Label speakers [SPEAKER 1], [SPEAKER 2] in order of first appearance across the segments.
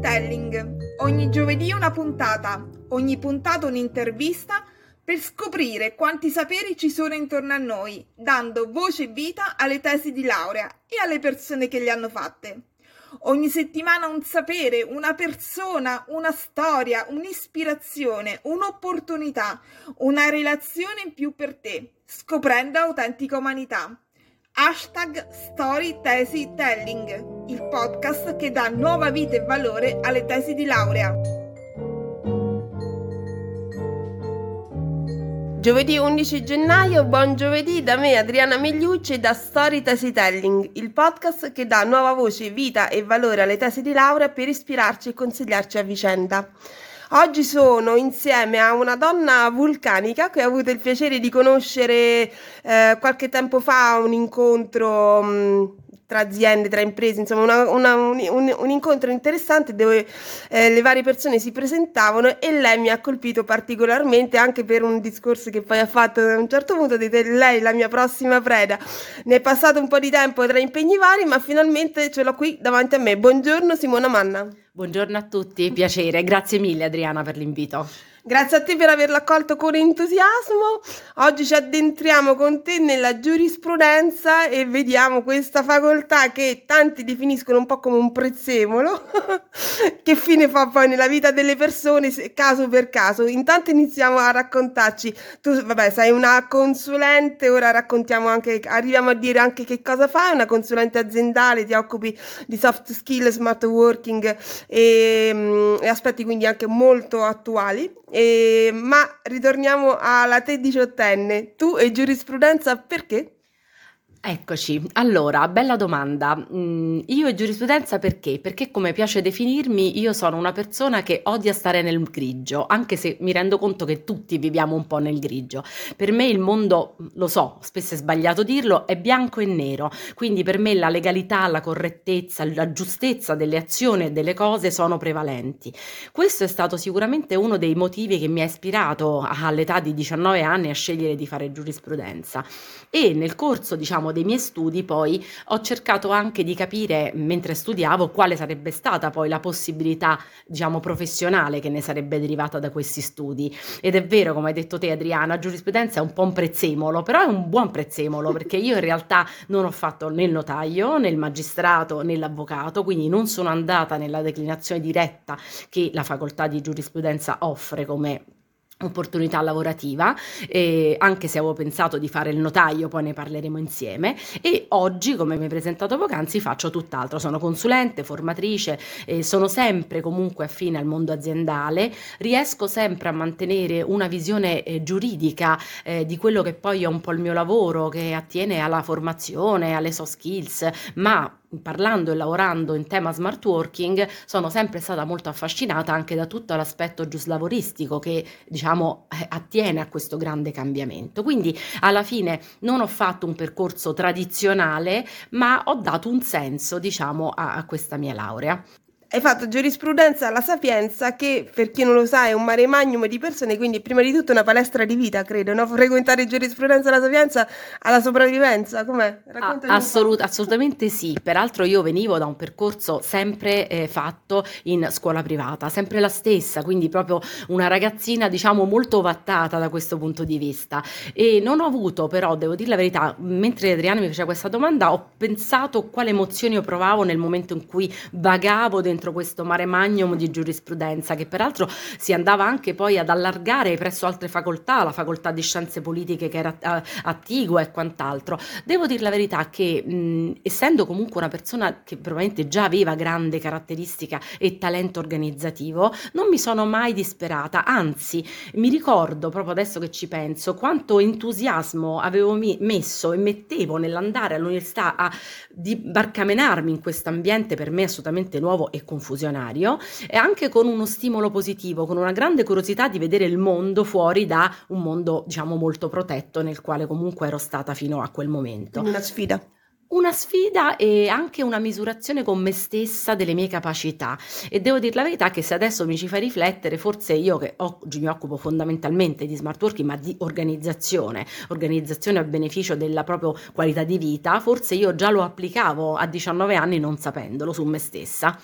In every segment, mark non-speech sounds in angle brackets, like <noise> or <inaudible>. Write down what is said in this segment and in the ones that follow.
[SPEAKER 1] Telling. Ogni giovedì una puntata, ogni puntata un'intervista per scoprire quanti saperi ci sono intorno a noi, dando voce e vita alle tesi di laurea e alle persone che le hanno fatte. Ogni settimana un sapere, una persona, una storia, un'ispirazione, un'opportunità, una relazione in più per te, scoprendo autentica umanità. Hashtag Story Tesi Telling, il podcast che dà nuova vita e valore alle tesi di laurea. Giovedì 11 gennaio, buon giovedì da me Adriana Megliucci da Story Tesi Telling, il podcast che dà nuova voce, vita e valore alle tesi di laurea per ispirarci e consigliarci a vicenda. Oggi sono insieme a una donna vulcanica che ho avuto il piacere di conoscere eh, qualche tempo fa un incontro mh, mm, tra aziende, tra imprese, insomma una, una, un, un, un, incontro interessante dove eh, le varie persone si presentavano e lei mi ha colpito particolarmente anche per un discorso che poi ha fatto a un certo punto, dite lei la mia prossima preda, ne è passato un po' di tempo tra impegni vari ma finalmente ce l'ho qui davanti a me. Buongiorno Simona Manna.
[SPEAKER 2] Buongiorno a tutti, piacere, grazie mille Adriana per l'invito.
[SPEAKER 1] Grazie a te per averlo accolto con entusiasmo. Oggi ci addentriamo con te nella giurisprudenza e vediamo questa facoltà che tanti definiscono un po' come un prezzemolo, <laughs> che fine fa poi nella vita delle persone caso per caso. Intanto iniziamo a raccontarci. Tu, vabbè, sei una consulente, ora raccontiamo anche, arriviamo a dire anche che cosa fai, una consulente aziendale, ti occupi di soft skill, smart working e, mm, e aspetti quindi anche molto attuali. E, ma ritorniamo alla te diciottenne. Tu e giurisprudenza perché?
[SPEAKER 2] Eccoci, allora, bella domanda. Mm, io e giurisprudenza perché? Perché come piace definirmi, io sono una persona che odia stare nel grigio, anche se mi rendo conto che tutti viviamo un po' nel grigio. Per me il mondo, lo so, spesso è sbagliato dirlo, è bianco e nero, quindi per me la legalità, la correttezza, la giustezza delle azioni e delle cose sono prevalenti. Questo è stato sicuramente uno dei motivi che mi ha ispirato all'età di 19 anni a scegliere di fare giurisprudenza e nel corso, diciamo, diciamo, dei miei studi poi ho cercato anche di capire, mentre studiavo, quale sarebbe stata poi la possibilità, diciamo, professionale che ne sarebbe derivata da questi studi. Ed è vero, come hai detto te Adriana, giurisprudenza è un po' un prezzemolo, però è un buon prezzemolo perché io in realtà non ho fatto né il notaio, né il magistrato, né l'avvocato, quindi non sono andata nella declinazione diretta che la facoltà di giurisprudenza offre come opportunità lavorativa, eh, anche se avevo pensato di fare il notaio, poi ne parleremo insieme. E oggi, come mi hai presentato poc'anzi, faccio tutt'altro, sono consulente, formatrice, eh, sono sempre comunque affine al mondo aziendale, riesco sempre a mantenere una visione eh, giuridica eh, di quello che poi è un po' il mio lavoro, che attiene alla formazione, alle soft skills, ma parlando e lavorando in tema smart working sono sempre stata molto affascinata anche da tutto l'aspetto giuslavoristico che diciamo eh, attiene a questo grande cambiamento. Quindi alla fine non ho fatto un percorso tradizionale, ma ho dato un senso diciamo a, a questa mia laurea
[SPEAKER 1] hai fatto giurisprudenza alla Sapienza che per chi non lo sa è un mare magnum di persone quindi prima di tutto una palestra di vita credo no? frequentare giurisprudenza alla Sapienza alla sopravvivenza com'è?
[SPEAKER 2] Ah, assolut- assolutamente sì peraltro io venivo da un percorso sempre eh, fatto in scuola privata sempre la stessa quindi proprio una ragazzina diciamo molto vattata da questo punto di vista e non ho avuto però devo dire la verità mentre Adriano mi faceva questa domanda ho pensato quale emozioni io provavo nel momento in cui vagavo dentro dentro questo mare magnum di giurisprudenza che peraltro si andava anche poi ad allargare presso altre facoltà, la facoltà di scienze politiche che era attigua e quant'altro. Devo dire la verità che mh, essendo comunque una persona che probabilmente già aveva grande caratteristica e talento organizzativo, non mi sono mai disperata, anzi mi ricordo proprio adesso che ci penso quanto entusiasmo avevo messo e mettevo nell'andare all'università a barcamenarmi in questo ambiente per me assolutamente nuovo e confusionario e anche con uno stimolo positivo, con una grande curiosità di vedere il mondo fuori da un mondo, diciamo, molto protetto nel quale comunque ero stata fino a quel momento.
[SPEAKER 1] Una sfida.
[SPEAKER 2] Una sfida e anche una misurazione con me stessa delle mie capacità e devo dire la verità che se adesso mi ci fai riflettere, forse io che oggi mi occupo fondamentalmente di smart working ma di organizzazione, organizzazione a beneficio della propria qualità di vita, forse io già lo applicavo a 19 anni non sapendolo su me stessa.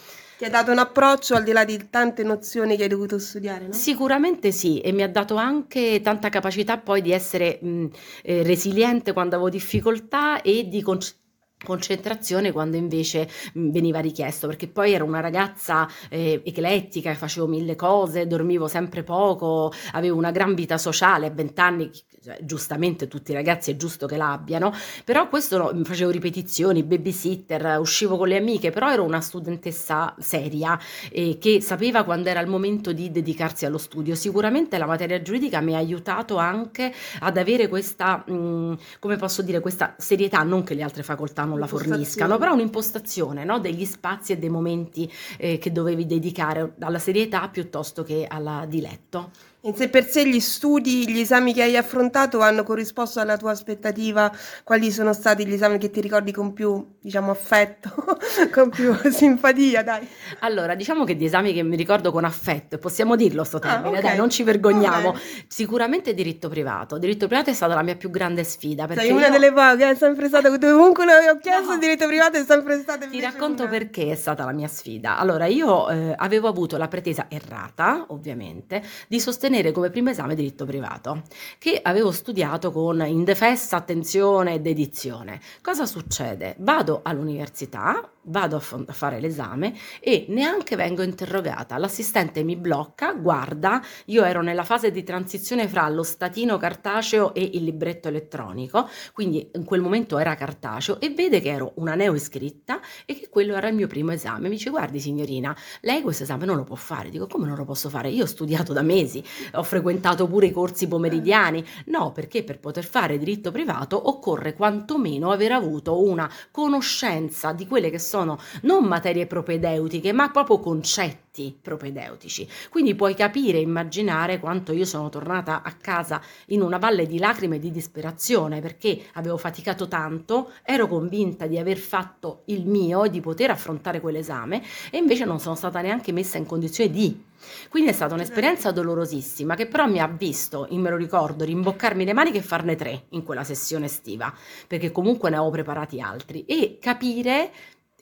[SPEAKER 1] Ti ha dato un approccio al di là di tante nozioni che hai dovuto studiare, no?
[SPEAKER 2] Sicuramente sì, e mi ha dato anche tanta capacità poi di essere mh, eh, resiliente quando avevo difficoltà e di concentrarmi concentrazione quando invece veniva richiesto, perché poi ero una ragazza eh, eclettica, facevo mille cose, dormivo sempre poco, avevo una gran vita sociale, a vent'anni cioè, giustamente tutti i ragazzi è giusto che l'abbiano, però questo no, facevo ripetizioni, babysitter, uscivo con le amiche, però ero una studentessa seria eh, che sapeva quando era il momento di dedicarsi allo studio. Sicuramente la materia giuridica mi ha aiutato anche ad avere questa, mh, come posso dire, questa serietà, non che le altre facoltà non la forniscano, però un'impostazione no, degli spazi e dei momenti eh, che dovevi dedicare alla serietà piuttosto che alla diletto.
[SPEAKER 1] In sé per sé gli studi, gli esami che hai affrontato hanno corrisposto alla tua aspettativa? Quali sono stati gli esami che ti ricordi con più, diciamo, affetto, <laughs> con più <laughs> simpatia, dai?
[SPEAKER 2] Allora, diciamo che di esami che mi ricordo con affetto, possiamo dirlo sto ah, termine, ah, okay. dai, non ci vergogniamo. Okay. Sicuramente diritto privato. Diritto privato è stata la mia più grande sfida.
[SPEAKER 1] Sei una io... delle poche, è sempre stata, dovunque ho chiesto no. diritto privato è sempre stata
[SPEAKER 2] Ti racconto una. perché è stata la mia sfida. Allora, io eh, avevo avuto la pretesa errata, ovviamente, di sostenere sostenere come primo esame diritto privato, che avevo studiato con indefessa attenzione ed edizione. Cosa succede? Vado all'università, vado a, f- a, fare l'esame e neanche vengo interrogata. L'assistente mi blocca, guarda, io ero nella fase di transizione fra lo statino cartaceo e il libretto elettronico, quindi in quel momento era cartaceo e vede che ero una neoiscritta e che quello era il mio primo esame. Mi dice, guardi signorina, lei questo esame non lo può fare. Dico, come non lo posso fare? Io ho studiato da mesi, ho frequentato pure i corsi pomeridiani. No, perché per poter fare diritto privato occorre quantomeno aver avuto una conoscenza di quelle che sono non materie propedeutiche, ma proprio concetti propedeutici. Quindi puoi capire, immaginare quanto io sono tornata a casa in una valle di lacrime e di disperazione perché avevo faticato tanto, ero convinta di aver fatto il mio e di poter affrontare quell'esame e invece non sono stata neanche messa in condizione di quindi è stata un'esperienza dolorosissima che però mi ha visto, me lo ricordo, rimboccarmi le maniche e farne tre in quella sessione estiva, perché comunque ne avevo preparati altri e capire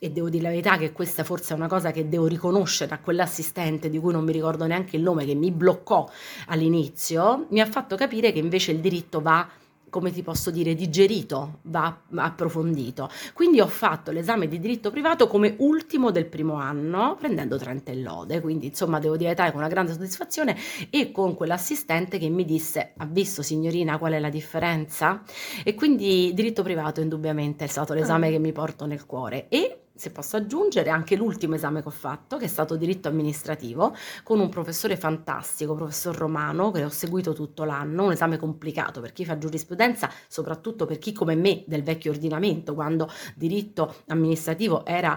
[SPEAKER 2] e devo dire la verità che questa forse è una cosa che devo riconoscere a quell'assistente di cui non mi ricordo neanche il nome che mi bloccò all'inizio, mi ha fatto capire che invece il diritto va come ti posso dire, digerito, va approfondito. Quindi ho fatto l'esame di diritto privato come ultimo del primo anno, prendendo 30 lode, quindi insomma devo dire con una grande soddisfazione e con quell'assistente che mi disse, ha visto signorina qual è la differenza? E quindi diritto privato indubbiamente è stato l'esame ah. che mi porto nel cuore e se posso aggiungere, anche l'ultimo esame che ho fatto, che è stato diritto amministrativo, con un professore fantastico, professor Romano, che ho seguito tutto l'anno, un esame complicato per chi fa giurisprudenza, soprattutto per chi come me del vecchio ordinamento, quando diritto amministrativo era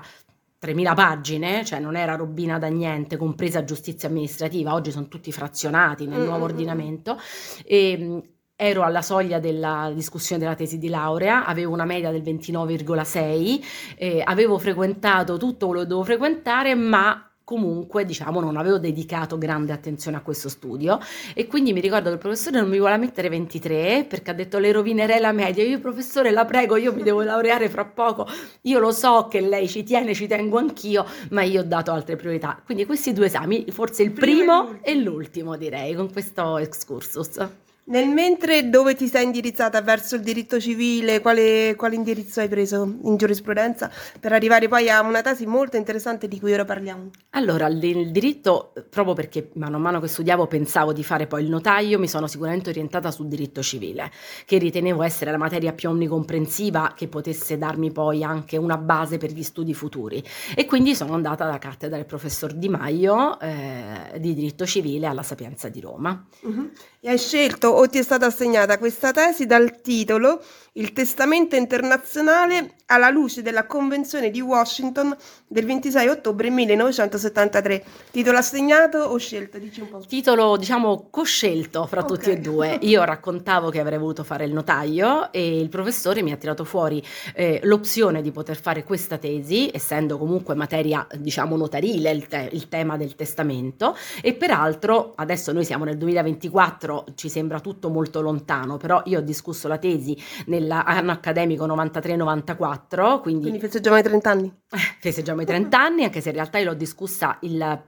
[SPEAKER 2] 3.000 pagine, cioè non era robina da niente, compresa giustizia amministrativa, oggi sono tutti frazionati nel nuovo ordinamento. E, ero alla soglia della discussione della tesi di laurea, avevo una media del 29,6, eh, avevo frequentato tutto quello che dovevo frequentare, ma comunque diciamo non avevo dedicato grande attenzione a questo studio. E quindi mi ricordo che il professore non mi voleva mettere 23 perché ha detto le rovinerei la media io professore la prego io mi devo laureare fra poco. Io lo so che lei ci tiene ci tengo anch'io ma io ho dato altre priorità. Quindi questi due esami forse il primo e l'ultimo direi con questo excursus
[SPEAKER 1] nel mentre dove ti sei indirizzata verso il diritto civile, quale, quale, indirizzo hai preso in giurisprudenza per arrivare poi a una tesi molto interessante di cui ora parliamo?
[SPEAKER 2] Allora, il diritto, proprio perché mano a mano che studiavo pensavo di fare poi il notaio, mi sono sicuramente orientata sul diritto civile, che ritenevo essere la materia più omnicomprensiva che potesse darmi poi anche una base per gli studi futuri. E quindi sono andata alla cattedra del professor Di Maio eh, di diritto civile alla Sapienza di Roma.
[SPEAKER 1] Uh-huh. E hai scelto o ti è stata assegnata questa tesi dal titolo Il testamento internazionale alla luce della Convenzione di Washington del 26 ottobre 1973. Titolo assegnato o scelto?
[SPEAKER 2] Dici un po'. Titolo, diciamo, coscelto fra okay. tutti e due. Io raccontavo che avrei voluto fare il notaio e il professore mi ha tirato fuori eh, l'opzione di poter fare questa tesi, essendo comunque materia, diciamo, notarile il, te- il tema del testamento e peraltro adesso noi siamo nel 2024, ci sembra tutto molto lontano, però io ho discusso la tesi nell'anno accademico 93-94, quindi...
[SPEAKER 1] Quindi festeggiamo i 30 anni?
[SPEAKER 2] festeggiamo i 30 anni, anche se in realtà io l'ho discussa il,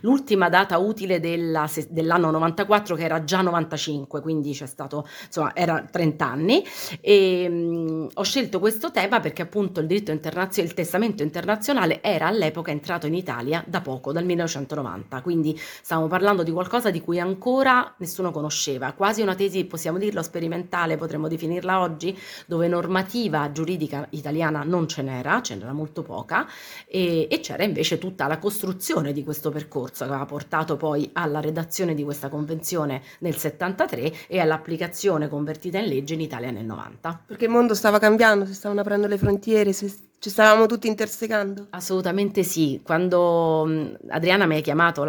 [SPEAKER 2] l'ultima data utile della, dell'anno 94 che era già 95, quindi c'è stato, insomma, era 30 anni e mh, ho scelto questo tema perché appunto il diritto internazionale, il testamento internazionale era all'epoca entrato in Italia da poco, dal 1990, quindi stiamo parlando di qualcosa di cui ancora nessuno conosceva, quasi una tesi, possiamo dirlo, sperimentale, potremmo definirla oggi, dove normativa giuridica italiana non ce n'era, ce n'era molto poca e, e c'era invece tutta la costruzione di questo percorso che aveva portato poi alla redazione di questa convenzione nel 73 e all'applicazione convertita in legge in Italia nel 90.
[SPEAKER 1] Perché il mondo stava cambiando, si stavano aprendo le frontiere, si, ci stavamo tutti intersecando?
[SPEAKER 2] Assolutamente sì. Quando Adriana mi ha chiamato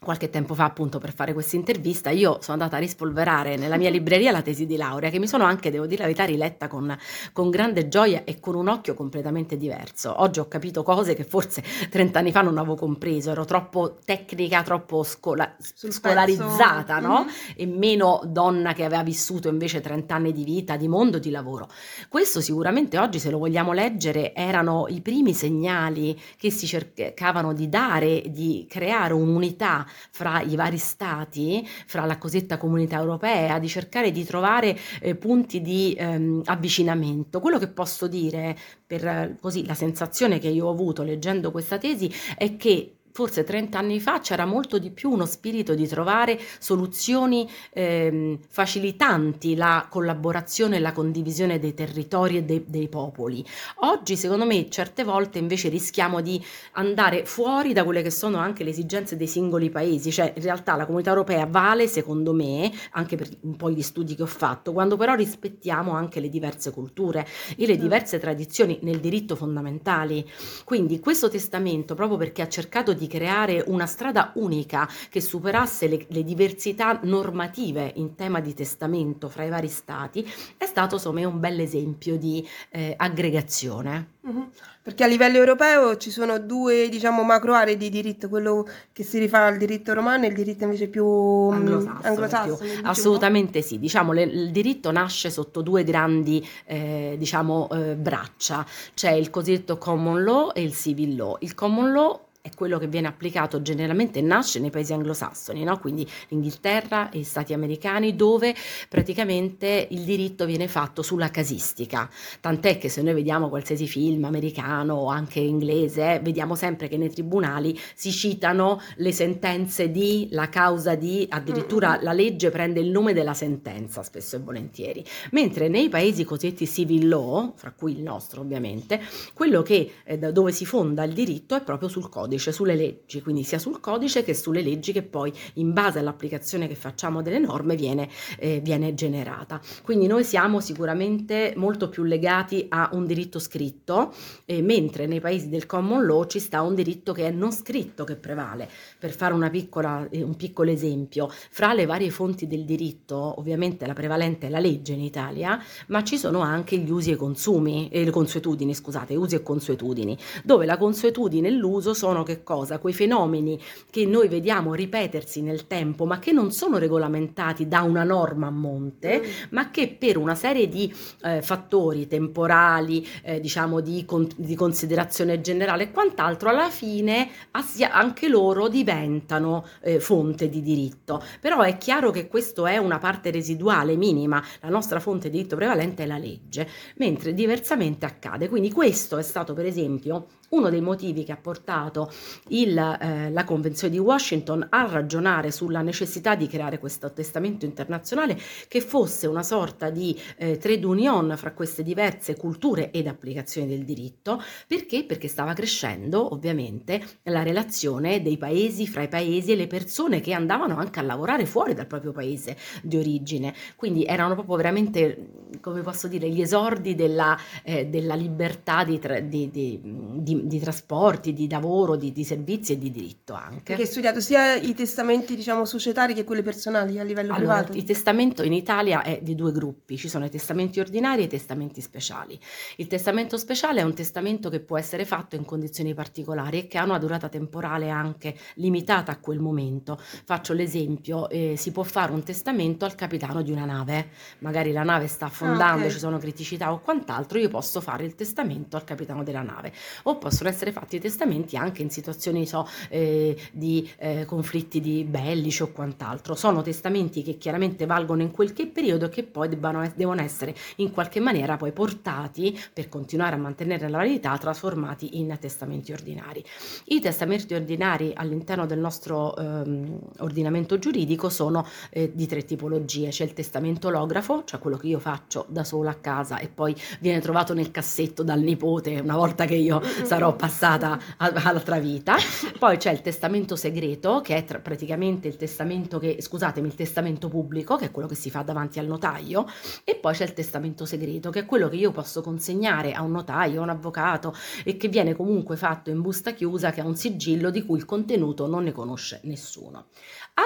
[SPEAKER 2] qualche tempo fa appunto per fare questa intervista io sono andata a rispolverare nella mia libreria la tesi di laurea che mi sono anche, devo dire la verità, riletta con, con grande gioia e con un occhio completamente diverso. Oggi ho capito cose che forse <laughs> 30 anni fa non avevo compreso, ero troppo tecnica, troppo scola- scolarizzata, no? Mm-hmm. E meno donna che aveva vissuto invece 30 anni di vita, di mondo, di lavoro. Questo sicuramente oggi, se lo vogliamo leggere, erano i primi segnali che si cercavano di dare, di creare un'unità fra i vari stati, fra la cosiddetta comunità europea, di cercare di trovare eh, punti di ehm, avvicinamento. Quello che posso dire per così la sensazione che io ho avuto leggendo questa tesi è che forse 30 anni fa c'era molto di più uno spirito di trovare soluzioni ehm, facilitanti la collaborazione e la condivisione dei territori e dei, dei, popoli. Oggi, secondo me, certe volte invece rischiamo di andare fuori da quelle che sono anche le esigenze dei singoli paesi, cioè in realtà la comunità europea vale, secondo me, anche per un po' gli studi che ho fatto, quando però rispettiamo anche le diverse culture e le diverse tradizioni nel diritto fondamentali. Quindi questo testamento, proprio perché ha cercato di creare una strada unica che superasse le, le diversità normative in tema di testamento fra i vari stati, è stato insomma un bel esempio di eh, aggregazione.
[SPEAKER 1] Uh-huh. Perché a livello europeo ci sono due, diciamo, macro aree di diritto, quello che si rifà al diritto romano e il diritto invece più anglosassone. anglosassone
[SPEAKER 2] Assolutamente sì, diciamo, le, il diritto nasce sotto due grandi, eh, diciamo, eh, braccia, c'è il cosiddetto common law e il civil law. Il common law è quello che viene applicato generalmente, nasce nei paesi anglosassoni, no? quindi l'Inghilterra e gli Stati americani, dove praticamente il diritto viene fatto sulla casistica. Tant'è che se noi vediamo qualsiasi film americano o anche inglese, eh, vediamo sempre che nei tribunali si citano le sentenze di, la causa di, addirittura la legge prende il nome della sentenza spesso e volentieri. Mentre nei paesi cosiddetti civil law, fra cui il nostro ovviamente, quello che, eh, dove si fonda il diritto è proprio sul codice codice, sulle leggi, quindi sia sul codice che sulle leggi che poi in base all'applicazione che facciamo delle norme viene, eh, viene generata. Quindi noi siamo sicuramente molto più legati a un diritto scritto, eh, mentre nei paesi del common law ci sta un diritto che è non scritto che prevale. Per fare piccola, eh, un piccolo esempio, fra le varie fonti del diritto, ovviamente la prevalente è la legge in Italia, ma ci sono anche gli usi e consumi, eh, le consuetudini, scusate, usi e consuetudini, dove la consuetudine e l'uso sono che cosa? Quei fenomeni che noi vediamo ripetersi nel tempo, ma che non sono regolamentati da una norma a monte, mm. ma che per una serie di eh, fattori temporali, eh, diciamo di, con- di, considerazione generale e quant'altro, alla fine assia- anche loro diventano eh, fonte di diritto. Però è chiaro che questo è una parte residuale, minima, la nostra fonte di diritto prevalente è la legge, mentre diversamente accade. Quindi questo è stato per esempio uno dei motivi che ha portato il, eh, la Convenzione di Washington a ragionare sulla necessità di creare questo testamento internazionale che fosse una sorta di eh, trade union fra queste diverse culture ed applicazioni del diritto, perché? Perché stava crescendo ovviamente la relazione dei paesi fra i paesi e le persone che andavano anche a lavorare fuori dal proprio paese di origine, quindi erano proprio veramente, come posso dire, gli esordi della, eh, della libertà di, tra, di, di, di di, trasporti, di lavoro, di, di servizi e di diritto anche.
[SPEAKER 1] Perché hai studiato sia i testamenti, diciamo, societari che quelli personali a livello
[SPEAKER 2] Allora,
[SPEAKER 1] privato?
[SPEAKER 2] il testamento in Italia è di due gruppi, ci sono i testamenti ordinari e i testamenti speciali. Il testamento speciale è un testamento che può essere fatto in condizioni particolari e che ha una durata temporale anche limitata a quel momento. Faccio l'esempio, eh, si può fare un testamento al capitano di una nave, magari la nave sta affondando,
[SPEAKER 1] ok.
[SPEAKER 2] ci sono criticità o quant'altro, io posso fare il testamento al capitano della nave. O possono essere fatti i testamenti anche in situazioni, so, eh, di eh, conflitti di bellici o quant'altro. Sono testamenti che chiaramente valgono in quel che periodo e che poi debbano- devono essere in qualche maniera poi portati per continuare a mantenere la validità, trasformati in testamenti ordinari. I testamenti ordinari all'interno del nostro ehm, ordinamento giuridico sono eh, di tre tipologie. C'è il testamento olografo, cioè quello che io faccio da sola a casa e poi viene trovato nel cassetto dal nipote una volta che io sarò passata a- all'altra vita. <laughs> Poi c'è il testamento segreto, che è tra- praticamente il testamento che, scusatemi, il testamento pubblico, che è quello che si fa davanti al notaio, e poi c'è il testamento segreto, che è quello che io posso consegnare a un notaio, a un avvocato e che viene comunque fatto in busta chiusa, che ha un sigillo di cui il contenuto non ne conosce nessuno. A,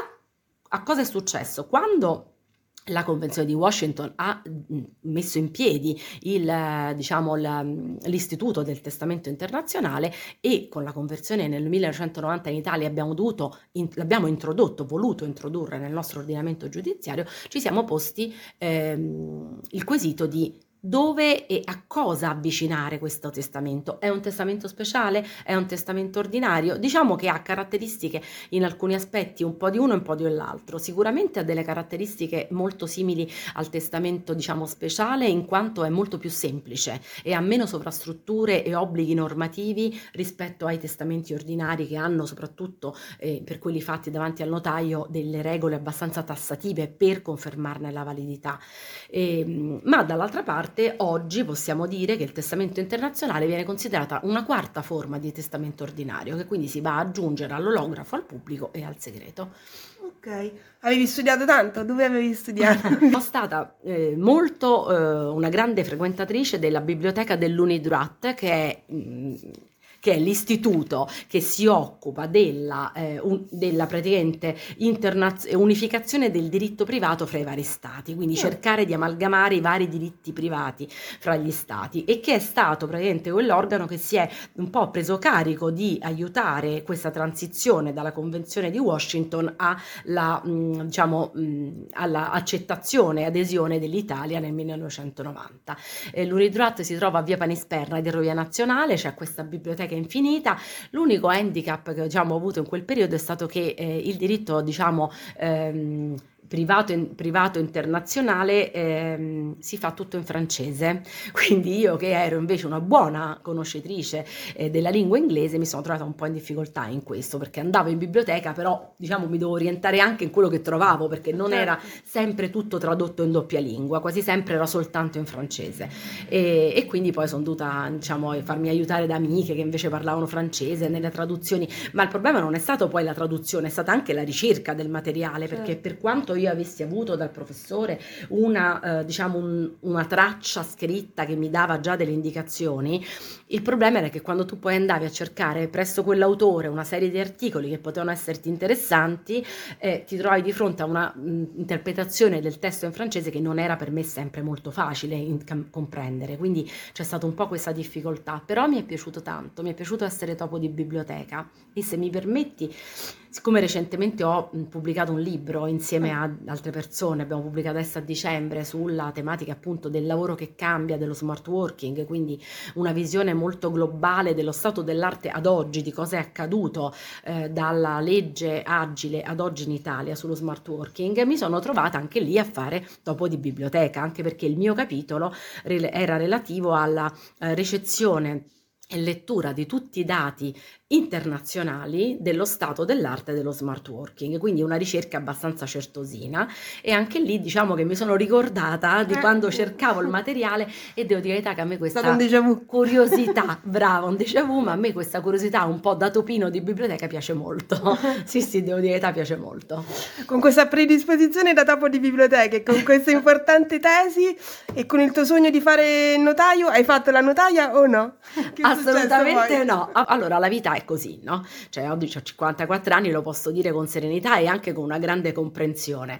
[SPEAKER 2] a cosa è successo? Quando la Convenzione di Washington ha mh, messo in piedi il, eh, diciamo, la- l'istituto del testamento internazionale e con la conversione nel 1990 in Italia abbiamo dovuto, in- l'abbiamo introdotto, voluto introdurre nel nostro ordinamento giudiziario, ci siamo posti ehm, il quesito di dove e a cosa avvicinare questo testamento. È un testamento speciale? È un testamento ordinario? Diciamo che ha caratteristiche in alcuni aspetti un po' di uno e un po' dell'altro. Sicuramente ha delle caratteristiche molto simili al testamento, diciamo, speciale in quanto è molto più semplice e ha meno sovrastrutture e obblighi normativi rispetto ai testamenti ordinari che hanno soprattutto eh, per quelli fatti davanti al notaio delle regole abbastanza tassative per confermarne la validità. Ehm, ma dall'altra parte oggi possiamo dire che il testamento internazionale viene considerata una quarta forma di testamento ordinario, che quindi si va ad aggiungere all'olografo, al pubblico e al segreto.
[SPEAKER 1] Ok. Avevi studiato tanto? Dove avevi studiato? <laughs>
[SPEAKER 2] Sono stata eh, molto eh, una grande frequentatrice della biblioteca dell'Unidrat, che è, mm, che è l'istituto che si occupa della, eh, un- della praticamente internaz- unificazione del diritto privato fra i vari stati, quindi
[SPEAKER 1] Ah.
[SPEAKER 2] cercare di amalgamare i vari diritti privati fra gli stati e che è stato praticamente quell'organo che si è un po' preso carico di aiutare questa transizione dalla Convenzione di Washington alla, mh, diciamo, mh, alla accettazione e adesione dell'Italia nel 1990. Eh, si trova a via Panisperna ed Ferrovia Nazionale, c'è questa biblioteca infinita. L'unico handicap che diciamo, ho avuto in quel periodo è stato che eh, il diritto, diciamo, ehm, privato, privato internazionale ehm, si fa tutto in francese. <laughs> Quindi io che ero invece una buona conoscitrice eh, della lingua inglese mi sono trovata un po' in difficoltà in questo perché andavo in biblioteca però diciamo mi dovevo orientare anche in quello che trovavo perché non era sempre tutto tradotto in doppia lingua, quasi sempre era soltanto in francese e, e quindi poi sono dovuta diciamo farmi aiutare da amiche che invece parlavano francese nelle traduzioni, ma il problema non è stato poi la traduzione, è stata anche la ricerca del materiale perché
[SPEAKER 1] Certo.
[SPEAKER 2] per quanto io avessi avuto dal professore una eh, diciamo un- una traccia scritta che mi dava già delle indicazioni, il problema era che quando tu poi andavi a cercare presso quell'autore una serie di articoli che potevano esserti interessanti, eh, ti trovavi di fronte a una mh, interpretazione del testo in francese che non era per me sempre molto facile in- cam- comprendere, quindi c'è stata un po' questa difficoltà, però mi è piaciuto tanto, mi è piaciuto essere topo di biblioteca. E se mi permetti, siccome recentemente ho pubblicato un libro insieme ad altre persone, abbiamo pubblicato adesso a dicembre sulla tematica appunto del lavoro che cambia, dello smart working, quindi una visione molto globale dello stato dell'arte ad oggi, di cosa è accaduto eh, dalla legge agile ad oggi in Italia sullo smart working, mi sono trovata anche lì a fare topo di biblioteca, anche perché il mio capitolo era relativo alla eh, e lettura di tutti i dati internazionali dello stato dell'arte dello smart working, quindi una ricerca abbastanza certosina e anche lì diciamo che mi sono ricordata di
[SPEAKER 1] Eh.
[SPEAKER 2] quando cercavo il materiale e devo dire che a me
[SPEAKER 1] È
[SPEAKER 2] questa curiosità, <laughs> brava, un déjà vu, ma a me questa curiosità un po' da topino di biblioteca piace molto. <laughs> Sì, sì, devo dire verità, piace molto.
[SPEAKER 1] Con questa predisposizione da topo di biblioteca e con questa <laughs> importante tesi e con il tuo sogno di fare notaio, hai fatto la notaia o no? Che-
[SPEAKER 2] Assolutamente no. Allora, la vita così, no? Cioè, oggi ho 54 anni, lo posso dire con serenità e anche con una grande comprensione.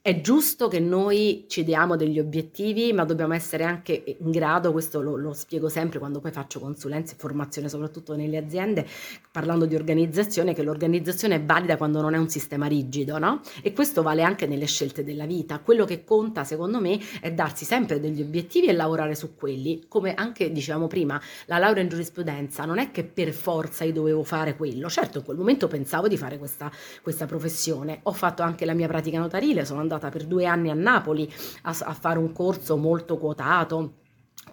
[SPEAKER 2] È giusto che noi ci diamo degli obiettivi, ma dobbiamo essere anche in grado, questo lo, lo spiego sempre quando poi faccio consulenza e formazione, soprattutto nelle aziende, parlando di organizzazione, che l'organizzazione è valida quando non è un sistema rigido, no? E questo vale anche nelle scelte della vita. Quello che conta, secondo me, è darsi sempre degli obiettivi e lavorare su quelli, come anche dicevamo prima, la laurea in giurisprudenza non è che per forza io dovevo fare quello, certo in quel momento pensavo di fare questa, questa professione, ho fatto anche la mia pratica notarile, sono andata per due anni a Napoli a, a fare un corso molto quotato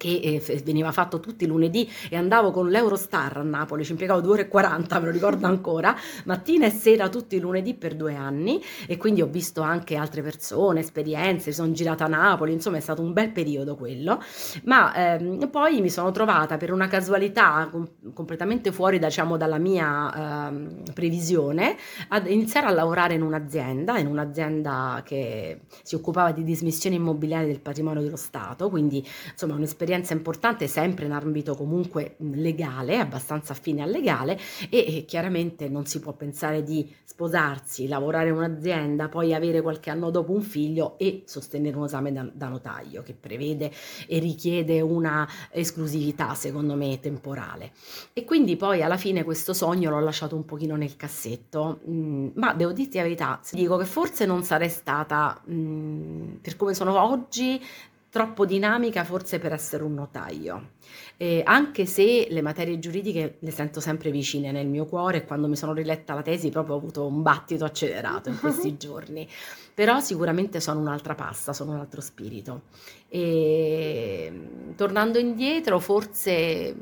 [SPEAKER 2] che eh, veniva fatto tutti i lunedì e andavo con l'Eurostar a Napoli, ci impiegavo 2 ore e 40, me lo ricordo ancora, mattina e sera tutti i lunedì per due anni e quindi ho visto anche altre persone, esperienze, sono girata a Napoli, insomma è stato un bel periodo quello, ma ehm, poi mi sono trovata per una casualità com- completamente fuori diciamo, dalla mia ehm, previsione ad iniziare a lavorare in un'azienda, in un'azienda che si occupava di dismissione immobiliare del patrimonio dello Stato, quindi insomma un'esperienza un'esperienza importante sempre in ambito comunque legale, abbastanza affine al legale e, e chiaramente non si può pensare di sposarsi, lavorare in un'azienda, poi avere qualche anno dopo un figlio e sostenere un esame da, da notaio che prevede e richiede una esclusività secondo me temporale. E quindi poi alla fine questo sogno l'ho lasciato un pochino nel cassetto, mm, ma devo dirti la verità, dico che forse non sarei stata, mm, per come sono oggi, troppo dinamica forse per essere un notaio, eh, anche se le materie giuridiche le sento sempre vicine nel mio cuore e quando mi sono riletta la tesi proprio ho avuto un battito accelerato in questi <laughs> giorni, però sicuramente sono un'altra pasta, sono un altro spirito. E tornando indietro forse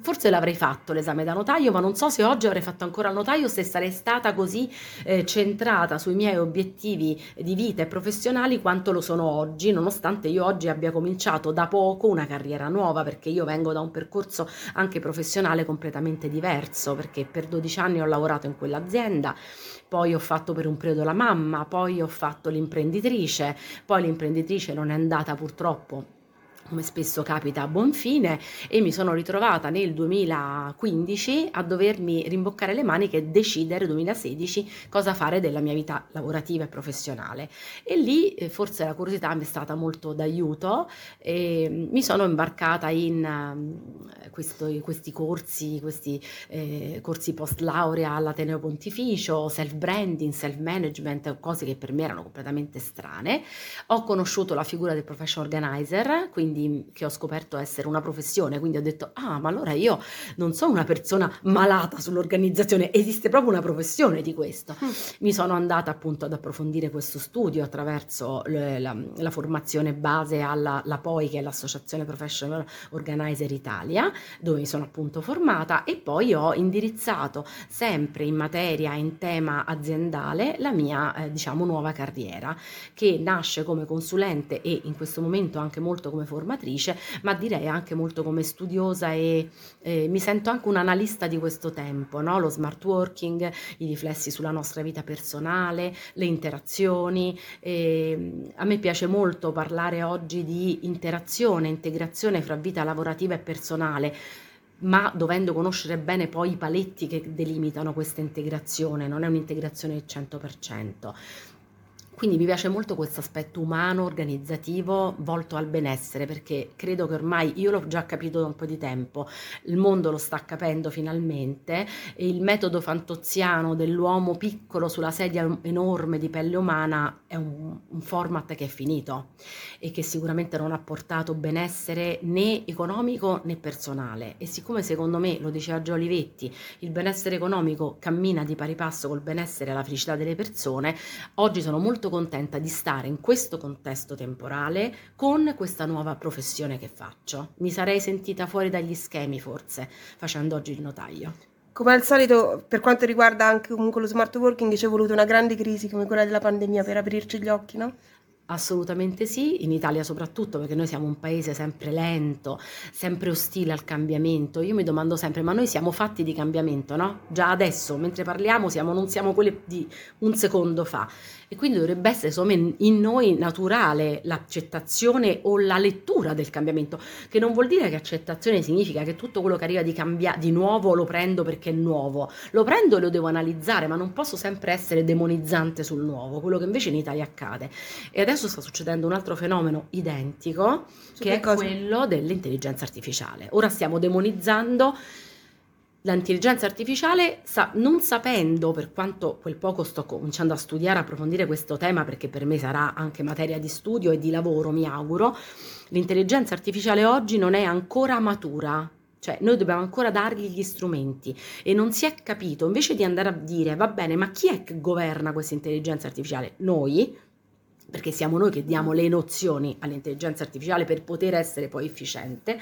[SPEAKER 2] forse l'avrei fatto l'esame da notaio, ma non so se oggi avrei fatto ancora il notaio, se sarei stata così eh, centrata sui miei obiettivi di vita e professionali quanto lo sono oggi, nonostante io oggi abbia cominciato da poco una carriera nuova, perché io vengo da un percorso anche professionale completamente diverso, perché per 12 anni ho lavorato in quell'azienda, poi ho fatto per un periodo la mamma, poi ho fatto l'imprenditrice, poi l'imprenditrice non è andata purtroppo come spesso capita a buon fine e mi sono ritrovata nel 2015 a dovermi rimboccare le maniche e decidere 2016 cosa fare della mia vita lavorativa e professionale. E lì eh, forse la curiosità mi è stata molto d'aiuto e mm, mi sono imbarcata in uh, questo, questi corsi questi eh, corsi post laurea all'Ateneo Pontificio self branding self management cose che per me erano completamente strane. Ho conosciuto la figura del professional organizer quindi quindi che ho scoperto essere una professione, quindi ho detto, ah, ma allora io non sono una persona malata sull'organizzazione, esiste proprio una professione di questo. Mm. Mi sono andata appunto ad approfondire questo studio attraverso le, la, la, formazione base alla la POI, che è l'Associazione Professional Organizer Italia, dove mi sono appunto formata e poi ho indirizzato sempre in materia, in tema aziendale, la mia, eh, diciamo, nuova carriera, che nasce come consulente e in questo momento anche molto come formatrice formatrice, ma direi anche molto come studiosa e eh, mi sento anche un analista di questo tempo, no? lo smart working, i riflessi sulla nostra vita personale, le interazioni. E, a me piace molto parlare oggi di interazione, integrazione fra vita lavorativa e personale ma dovendo conoscere bene poi i paletti che delimitano questa integrazione, non è un'integrazione del 100%. Quindi mi piace molto questo aspetto umano, organizzativo, volto al benessere, perché credo che ormai io l'ho già capito da un po' di tempo, il mondo lo sta capendo finalmente e il metodo fantoziano dell'uomo piccolo sulla sedia enorme di pelle umana è un, un format che è finito e che sicuramente non ha portato benessere né economico né personale. E siccome secondo me, lo diceva Gio Olivetti, il benessere economico cammina di pari passo col benessere e la felicità delle persone, oggi sono molto molto contenta di stare in questo contesto temporale con questa nuova professione che faccio. Mi sarei sentita fuori dagli schemi forse facendo oggi il notaio.
[SPEAKER 1] Come al solito, per quanto riguarda anche comunque lo smart working, ci è voluta una grande crisi come quella della pandemia per aprirci gli occhi, no?
[SPEAKER 2] Assolutamente sì, in Italia soprattutto perché noi siamo un paese sempre lento, sempre ostile al cambiamento. Io mi domando sempre, ma noi siamo fatti di cambiamento, no? Già adesso, mentre parliamo, siamo, non siamo quelli di un secondo fa. E quindi dovrebbe essere insomma, in noi naturale l'accettazione o la lettura del cambiamento, che non vuol dire che accettazione significa che tutto quello che arriva di, cambia- di nuovo lo prendo perché è nuovo. Lo prendo e lo devo analizzare, ma non posso sempre essere demonizzante sul nuovo, quello che invece in Italia accade. E adesso sta succedendo un altro fenomeno identico, Su che, che è cosa? quello dell'intelligenza artificiale. Ora stiamo demonizzando l'intelligenza artificiale sa, non sapendo per quanto quel poco sto cominciando a studiare, approfondire questo tema perché per me sarà anche materia di studio e di lavoro, mi auguro, l'intelligenza artificiale oggi non è ancora matura. Cioè, noi dobbiamo ancora dargli gli strumenti e non si è capito, invece di andare a dire, va bene, ma chi è che governa questa intelligenza artificiale? Noi, perché siamo noi che diamo le nozioni all'intelligenza artificiale per poter essere poi efficiente,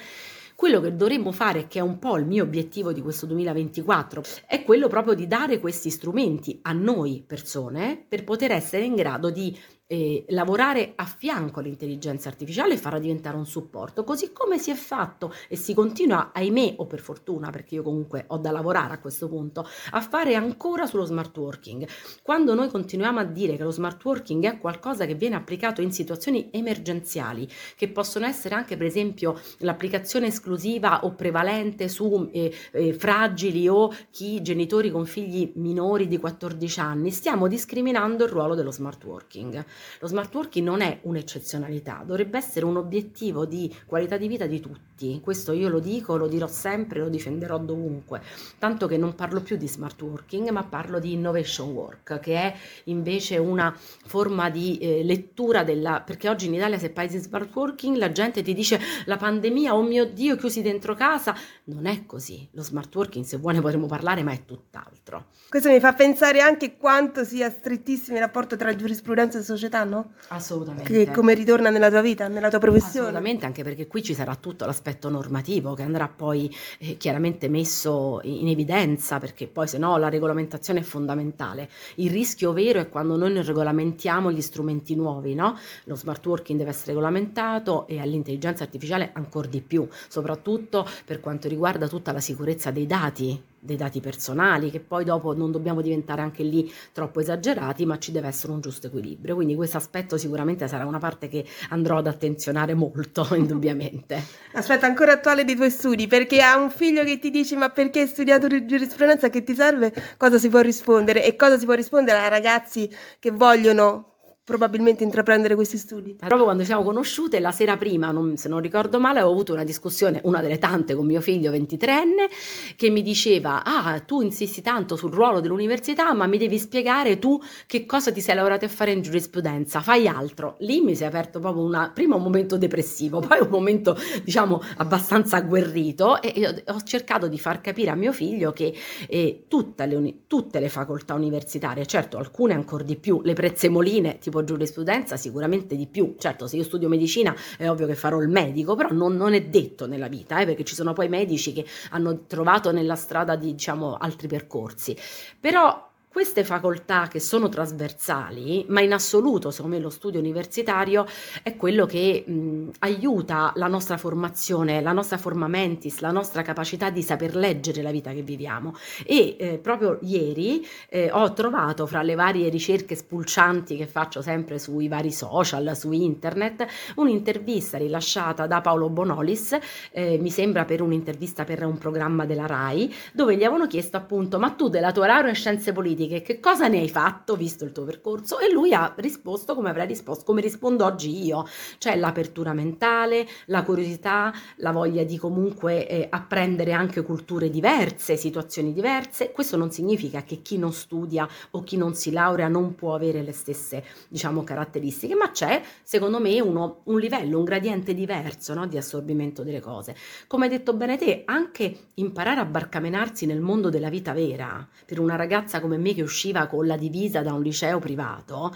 [SPEAKER 2] quello che dovremmo fare, che è un po' il mio obiettivo di questo 2024, è quello proprio di dare questi strumenti a noi persone per poter essere in grado di eh, lavorare a fianco all'intelligenza artificiale e farla diventare un supporto, così come si è fatto e si continua, ahimè o per fortuna, perché io comunque ho da lavorare a questo punto, a fare ancora sullo smart working. Quando noi continuiamo a dire che lo smart working è qualcosa che viene applicato in situazioni emergenziali, che possono essere anche per esempio l'applicazione esclusiva o prevalente su eh, eh, fragili o chi genitori con figli minori di 14 anni, stiamo discriminando il ruolo dello smart working. Lo smart working non è un'eccezionalità, dovrebbe essere un obiettivo di qualità di vita di tutti. Questo io lo dico, lo dirò sempre, lo difenderò dovunque. Tanto che non parlo più di smart working, ma parlo di innovation work, che è invece una forma di eh, lettura della perché oggi in Italia se parli di smart working la gente ti dice la pandemia, oh mio Dio, chiusi dentro casa. Non è così. Lo smart working, se vuoi ne potremo parlare, ma è tutt'altro.
[SPEAKER 1] Questo mi fa pensare anche quanto sia strettissimo il rapporto tra giurisprudenza e società no?
[SPEAKER 2] Assolutamente.
[SPEAKER 1] Che come ritorna nella tua vita, nella tua professione.
[SPEAKER 2] Assolutamente, anche perché qui ci sarà tutto l'aspetto normativo che andrà poi eh, chiaramente messo in evidenza, perché poi se no la regolamentazione è fondamentale. Il rischio vero è quando noi non regolamentiamo gli strumenti nuovi, no? Lo smart working deve essere regolamentato e all'intelligenza artificiale ancora di più, soprattutto per quanto riguarda tutta la sicurezza dei dati dei dati personali, che poi dopo non dobbiamo diventare anche lì troppo esagerati, ma ci deve essere un giusto equilibrio. Quindi questo aspetto sicuramente sarà una parte che andrò ad attenzionare molto, <laughs> indubbiamente.
[SPEAKER 1] Aspetta, ancora attuale dei tuoi studi, perché ha un figlio che ti dice ma perché hai studiato giurisprudenza, che ti serve? Cosa si può rispondere? E cosa si può rispondere a ragazzi che vogliono probabilmente intraprendere questi studi.
[SPEAKER 2] Proprio quando ci siamo conosciute, la sera prima, non, se non ricordo male, avevo avuto una discussione, una delle tante, con mio figlio 23enne, che mi diceva, ah, tu insisti tanto sul ruolo dell'università, ma mi devi spiegare tu che cosa ti sei lavorato a fare in giurisprudenza, fai altro. Lì mi si è aperto proprio una, prima un momento depressivo, <laughs> poi un momento, diciamo, abbastanza agguerrito e ho cercato di far capire a mio figlio che eh, tutte, le, tutte le facoltà universitarie, certo alcune ancora di più, le prezzemoline, tipo tipo giurisprudenza sicuramente di più. Certo, se io studio medicina è ovvio che farò il medico, però non, non è detto nella vita, eh, perché ci sono poi medici che hanno trovato nella strada di, diciamo, altri percorsi. Però queste facoltà che sono trasversali, ma in assoluto, secondo me, lo studio universitario è quello che mh, aiuta la nostra formazione, la nostra forma mentis, la nostra capacità di saper leggere la vita che viviamo. E eh, proprio ieri eh, ho trovato fra le varie ricerche spulcianti che faccio sempre sui vari social, su internet, un'intervista rilasciata da Paolo Bonolis, eh, mi sembra per un'intervista per un programma della RAI, dove gli avevano chiesto appunto, ma tu della tua laurea in scienze politiche, politiche, che cosa ne hai fatto visto il tuo percorso? E lui ha risposto come avrei risposto, come rispondo oggi io, cioè l'apertura mentale, la curiosità, la voglia di comunque eh, apprendere anche culture diverse, situazioni diverse. Questo non significa che chi non studia o chi non si laurea non può avere le stesse, diciamo, caratteristiche, ma c'è, secondo me, uno, un livello, un gradiente diverso no, di assorbimento delle cose. Come hai detto bene te, anche imparare a barcamenarsi nel mondo della vita vera, per una ragazza come me che usciva con la divisa da un liceo privato,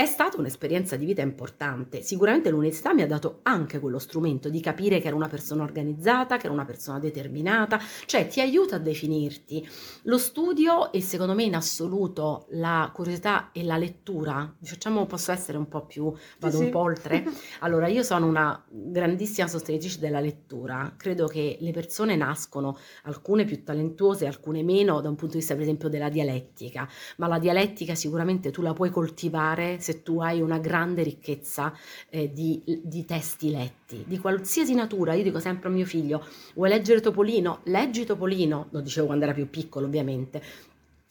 [SPEAKER 2] È stata un'esperienza di vita importante. Sicuramente l'università mi ha dato anche quello strumento di capire che era una persona organizzata, che era una persona determinata, cioè ti aiuta a definirti. Lo studio e secondo me in assoluto la curiosità e la lettura, facciamo, posso essere un po' più, vado sì, un po' oltre. <laughs> Allora, io sono una grandissima sostenitrice della lettura. Credo che le persone nascono, alcune più talentuose, alcune meno, da un punto di vista per esempio della dialettica, ma la dialettica sicuramente tu la puoi coltivare se tu hai una grande ricchezza eh, di, di, testi letti, di qualsiasi natura. Io dico sempre a mio figlio, vuoi leggere Topolino? Leggi Topolino, lo dicevo quando era più piccolo ovviamente,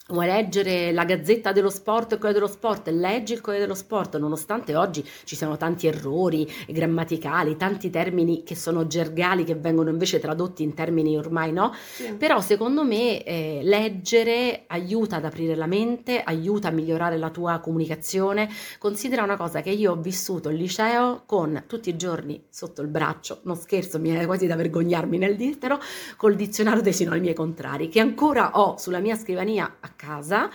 [SPEAKER 2] Vuoi leggere la Gazzetta dello Sport, il Corriere dello Sport? Leggi il Corriere dello Sport, nonostante oggi ci siano tanti errori grammaticali, tanti termini che sono gergali che vengono invece tradotti in termini ormai no. Sì. Però secondo me eh, leggere aiuta ad aprire la mente, aiuta a migliorare la tua comunicazione. Considera una cosa che io ho vissuto il liceo con tutti i giorni sotto il braccio, non scherzo, mi è quasi da vergognarmi nel dirtelo, col dizionario dei sinonimi contrari, che ancora ho sulla mia scrivania a casa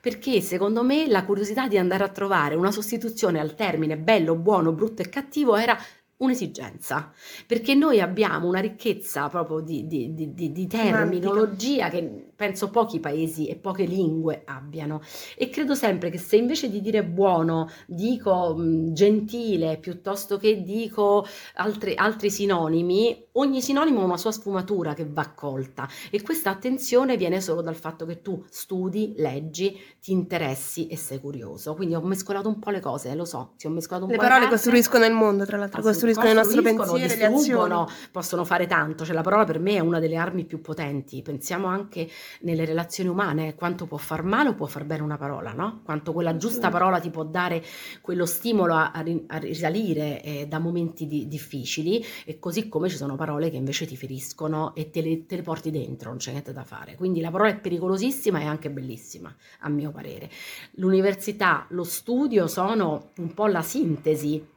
[SPEAKER 2] perché secondo me la curiosità di andare a trovare una sostituzione al termine bello, buono, brutto e cattivo era un'esigenza, perché noi abbiamo una ricchezza proprio di, di, di, di terminologia che penso pochi paesi e poche lingue abbiano e credo sempre che se invece di dire buono dico mh, gentile piuttosto che dico altri, altri sinonimi, ogni sinonimo ha una sua sfumatura che va colta e questa attenzione viene solo dal fatto che tu studi, leggi, ti interessi e sei curioso. Quindi ho mescolato un po' le cose, lo so, ti ho mescolato un
[SPEAKER 1] le
[SPEAKER 2] po'
[SPEAKER 1] le parole costruiscono il mondo, tra l'altro, costruiscono il nostro pensiero, le azioni.
[SPEAKER 2] possono fare tanto, cioè la parola per me è una delle armi più potenti. Pensiamo anche nelle relazioni umane, quanto può far male o può far bene una parola, no? Quanto quella giusta parola ti può dare quello stimolo a, a risalire eh, da momenti di, difficili e così come ci sono parole che invece ti feriscono e te le, te le porti dentro, non c'è niente da fare. Quindi la parola è pericolosissima e anche bellissima, a mio parere. L'università, lo studio sono un po' la sintesi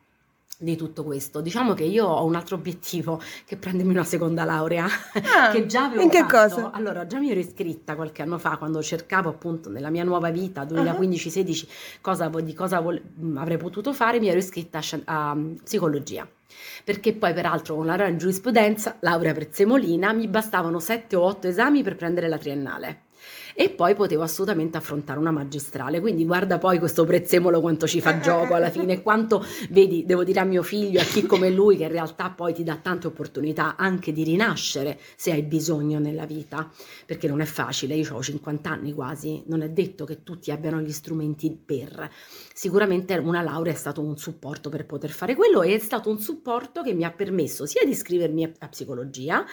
[SPEAKER 2] di tutto questo. Diciamo che io ho un altro obiettivo che prendermi una seconda laurea ah, <laughs> che già avevo
[SPEAKER 1] in che
[SPEAKER 2] fatto.
[SPEAKER 1] cosa?
[SPEAKER 2] Allora, già mi ero iscritta qualche anno fa quando cercavo appunto nella mia nuova vita 2015-16 uh-huh. cosa, di cosa vol- avrei potuto fare, mi ero iscritta a, a um, psicologia perché poi peraltro con laurea in giurisprudenza, laurea prezzemolina, mi bastavano 7 o 8 esami per prendere la triennale e poi potevo assolutamente affrontare una magistrale. Quindi guarda poi questo prezzemolo quanto ci fa gioco alla fine, <laughs> quanto vedi, devo dire a mio figlio, a chi come lui che in realtà poi ti dà tante opportunità anche di rinascere se hai bisogno nella vita, perché non è facile, io ho 50 anni quasi, non è detto che tutti abbiano gli strumenti per. Sicuramente una laurea è stato un supporto per poter fare quello e è stato un supporto che mi ha permesso sia di iscrivermi a psicologia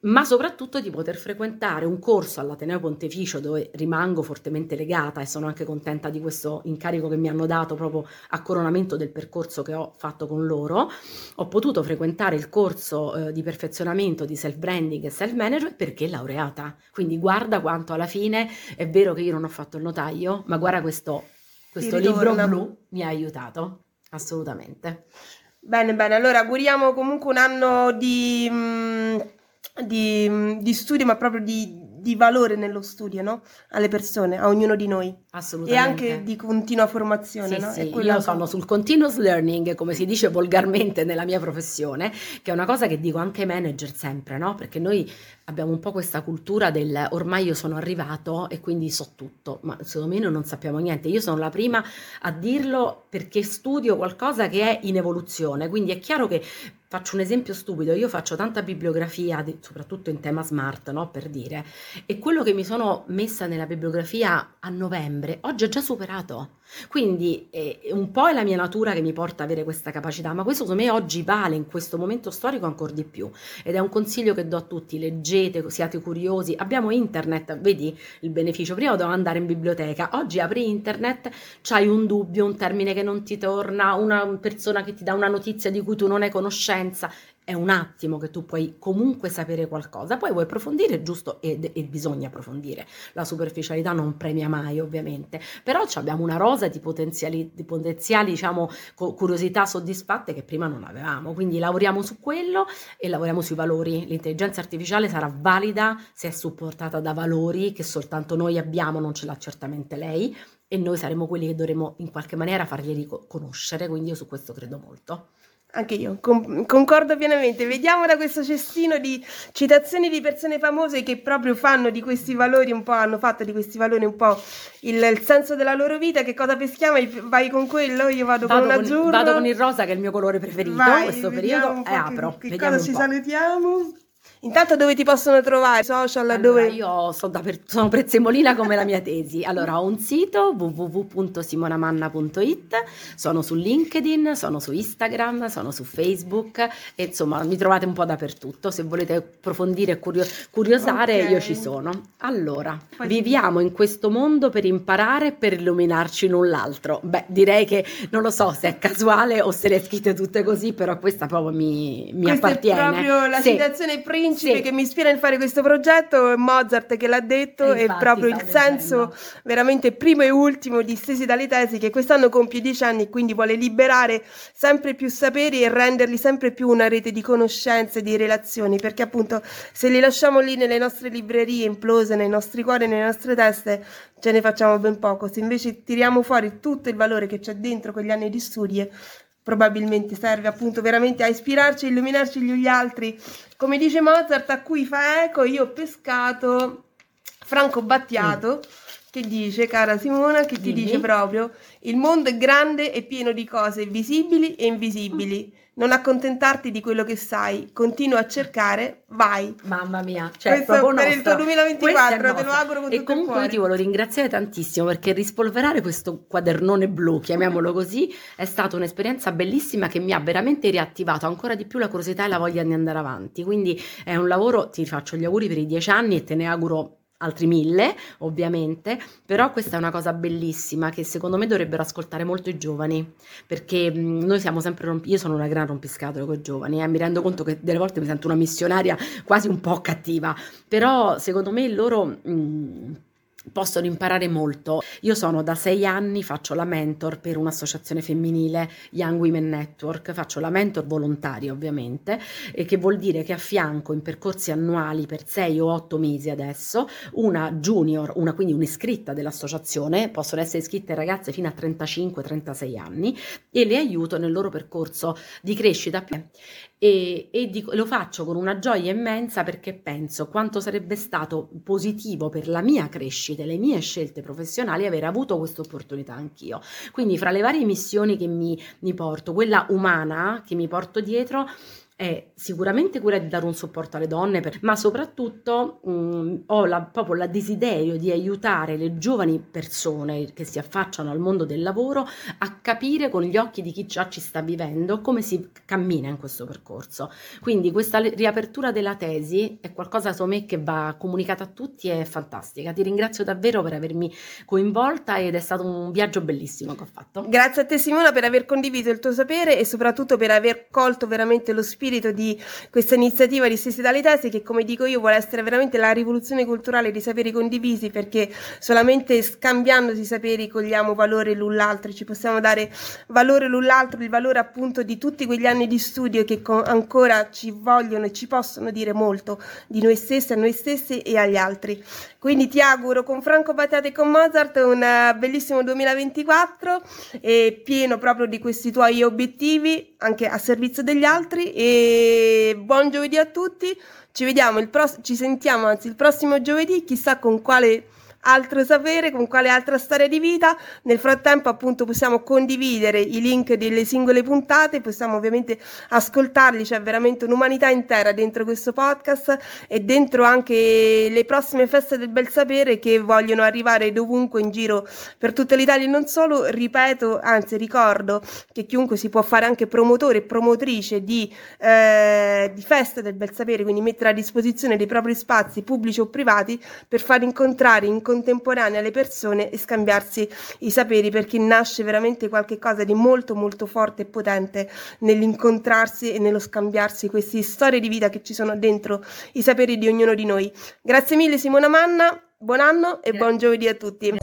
[SPEAKER 2] ma soprattutto di poter frequentare un corso all'Ateneo Pontificio dove rimango fortemente legata e sono anche contenta di questo incarico che mi hanno dato proprio a coronamento del percorso che ho fatto con loro. Ho potuto frequentare il corso eh, di perfezionamento di self-branding e self-management perché laureata. Quindi guarda quanto alla fine è vero che io non ho fatto il notaio, ma guarda questo, questo libro blu mi ha aiutato, assolutamente.
[SPEAKER 1] Bene, bene, allora auguriamo comunque un anno di... Mh mm, di, di studio, ma proprio di, di valore nello studio, no? Alle persone, a ognuno di noi.
[SPEAKER 2] Assolutamente.
[SPEAKER 1] E anche di continua formazione,
[SPEAKER 2] sì,
[SPEAKER 1] no?
[SPEAKER 2] Sì, io sono sul continuous learning, come si dice <laughs> volgarmente nella mia professione, che è una cosa che dico anche ai manager sempre, no? Perché noi abbiamo un po' questa cultura del ormai io sono arrivato e quindi so tutto, ma secondo me noi non sappiamo niente. Io sono la prima a dirlo perché studio qualcosa che è in evoluzione, quindi è chiaro che Faccio un esempio stupido, io faccio tanta bibliografia, soprattutto in tema smart, no? per dire, e quello che mi sono messa nella bibliografia a novembre, oggi ho già superato. Quindi eh, un po' è la mia natura che mi porta ad avere questa capacità, ma questo secondo me oggi vale in questo momento storico ancora di più. Ed è un consiglio che do a tutti, leggete, siate curiosi. Abbiamo internet, vedi il beneficio, prima dovevo andare in biblioteca, oggi apri internet, c'hai un dubbio, un termine che non ti torna, una persona che ti dà una notizia di cui tu non hai conoscenza è un attimo che tu puoi comunque sapere qualcosa, poi vuoi approfondire, giusto, e, e bisogna approfondire. La superficialità non premia mai, ovviamente, però abbiamo una rosa di potenziali, di potenziali diciamo, curiosità soddisfatte che prima non avevamo, quindi lavoriamo su quello e lavoriamo sui valori. L'intelligenza artificiale sarà valida se è supportata da valori che soltanto noi abbiamo, non ce l'ha certamente lei, e noi saremo quelli che dovremo in qualche maniera farglieli conoscere, quindi io su questo credo molto.
[SPEAKER 1] Anche io, com- concordo pienamente. Vediamo da questo cestino di citazioni di persone famose che proprio fanno di questi valori un po', hanno fatto di questi valori un po' il, il senso della loro vita. Che cosa peschiamo? Vai con quello? Io vado, vado con un azzurro.
[SPEAKER 2] Vado con il rosa, che è il mio colore preferito in questo periodo, e apro.
[SPEAKER 1] Che, che cosa ci salutiamo? Intanto dove ti possono trovare? Social? Allora, dove...
[SPEAKER 2] Io sono, per... sono prezzemolina come la mia tesi. Allora, ho un sito www.simonamanna.it, sono su LinkedIn, sono su Instagram, sono su Facebook e insomma mi trovate un po' dappertutto. Se volete approfondire e curio... curiosare, okay. io ci sono. Allora, Poi viviamo in questo mondo per imparare e per illuminarci l'un l'altro. Beh, direi che non lo so se è casuale o se le scritte tutte così, però questa proprio mi, mi
[SPEAKER 1] questa
[SPEAKER 2] appartiene.
[SPEAKER 1] È proprio la sì. citazione principale principe sì. che mi ispira nel fare questo progetto è Mozart che l'ha detto e, infatti, proprio il senso veramente primo e ultimo di Stesi dalle tesi che quest'anno compie dieci anni e quindi vuole liberare sempre più saperi e renderli sempre più una rete di conoscenze, di relazioni perché appunto se li lasciamo lì nelle nostre librerie implose, nei nostri cuori, nelle nostre teste ce ne facciamo ben poco se invece tiriamo fuori tutto il valore che c'è dentro quegli anni di studi probabilmente serve appunto veramente a ispirarci, a illuminarci gli altri. Come dice Mozart, a cui fa eco, io ho pescato Franco Battiato. Mm. Che dice, cara Simona, che ti Dimmi. dice proprio: il mondo è grande e pieno di cose visibili e invisibili. Non accontentarti di quello che sai, continua a cercare, vai.
[SPEAKER 2] Mamma mia, cioè
[SPEAKER 1] Questo per il tuo 2024, te lo auguro con
[SPEAKER 2] E comunque io ti voglio ringraziare tantissimo perché rispolverare questo quadernone blu, chiamiamolo così, è stata un'esperienza bellissima che mi ha veramente riattivato ancora di più la curiosità e la voglia di andare avanti. Quindi è un lavoro, ti faccio gli auguri per i dieci anni e te ne auguro altri mille ovviamente, però questa è una cosa bellissima che secondo me dovrebbero ascoltare molto i giovani, perché noi siamo sempre, romp- io sono una gran rompiscatole con i giovani, eh, mi rendo conto che delle volte mi sento una missionaria quasi un po' cattiva, però secondo me loro... Mh, possono imparare molto. Io sono da sei anni, faccio la mentor per un'associazione femminile, Young Women Network, faccio la mentor volontaria ovviamente, che vuol dire che affianco in percorsi annuali per sei o otto mesi adesso una junior, una quindi un'iscritta dell'associazione, possono essere iscritte ragazze fino a 35-36 anni e le aiuto nel loro percorso di crescita e, e dico, lo faccio con una gioia immensa perché penso quanto sarebbe stato positivo per la mia crescita e le mie scelte professionali aver avuto questa opportunità anch'io. Quindi fra le varie missioni che mi, mi porto, quella umana che mi porto dietro, è sicuramente quella di dare un supporto alle donne, per, ma soprattutto mm, ho la, proprio la desiderio di aiutare le giovani persone che si affacciano al mondo del lavoro a capire con gli occhi di chi già ci sta vivendo come si cammina in questo percorso. Quindi questa riapertura della tesi è qualcosa secondo me che va comunicata a tutti e è fantastica. Ti ringrazio davvero per avermi coinvolta ed è stato un viaggio bellissimo che ho fatto.
[SPEAKER 1] Grazie a te Simona per aver condiviso il tuo sapere e soprattutto per aver colto veramente lo spirito spirito di questa iniziativa di Stessi dalle Tesi che come dico io vuole essere veramente la rivoluzione culturale di saperi condivisi perché solamente scambiandosi i saperi cogliamo valore l'un l'altro, ci possiamo dare valore l'un l'altro, il valore appunto di tutti quegli anni di studio che co- ancora ci vogliono e ci possono dire molto di noi stessi, a noi stessi e agli altri. Quindi ti auguro con Franco Battiate e con Mozart un bellissimo 2024 e pieno proprio di questi tuoi obiettivi anche a servizio degli altri e buon giovedì a tutti. Ci vediamo il prossimo ci sentiamo anzi il prossimo giovedì, chissà con quale altro sapere, con quale altra storia di vita. Nel frattempo, appunto, possiamo condividere i link delle singole puntate, possiamo ovviamente ascoltarli, c'è veramente un'umanità intera dentro questo podcast e dentro anche le prossime feste del bel sapere che vogliono arrivare dovunque in giro per tutta l'Italia e non solo. Ripeto, anzi ricordo che chiunque si può fare anche promotore e promotrice di, eh, di feste del bel sapere, quindi mettere a disposizione dei propri spazi pubblici o privati per far incontrare, incontrare contemporanea le persone e scambiarsi i saperi perché nasce veramente qualcosa di molto molto forte e potente nell'incontrarsi e nello scambiarsi queste storie di vita che ci sono dentro i saperi di ognuno di noi. Grazie mille Simona Manna, buon anno e buon giovedì a tutti.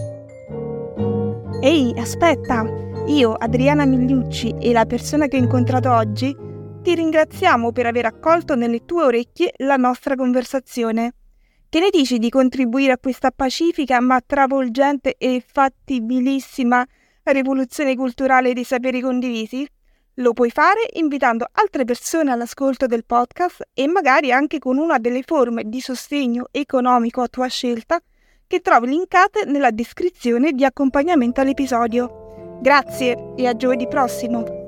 [SPEAKER 3] Ehi, aspetta! Io, Adriana Migliucci e la persona che ho incontrato oggi ti ringraziamo per aver accolto nelle tue orecchie la nostra conversazione. Che ne dici di contribuire a questa pacifica ma travolgente e fattibilissima rivoluzione culturale dei saperi condivisi? Lo puoi fare invitando altre persone all'ascolto del podcast e magari anche con una delle forme di sostegno economico a tua scelta che trovi linkate nella descrizione di accompagnamento all'episodio. Grazie e a giovedì prossimo!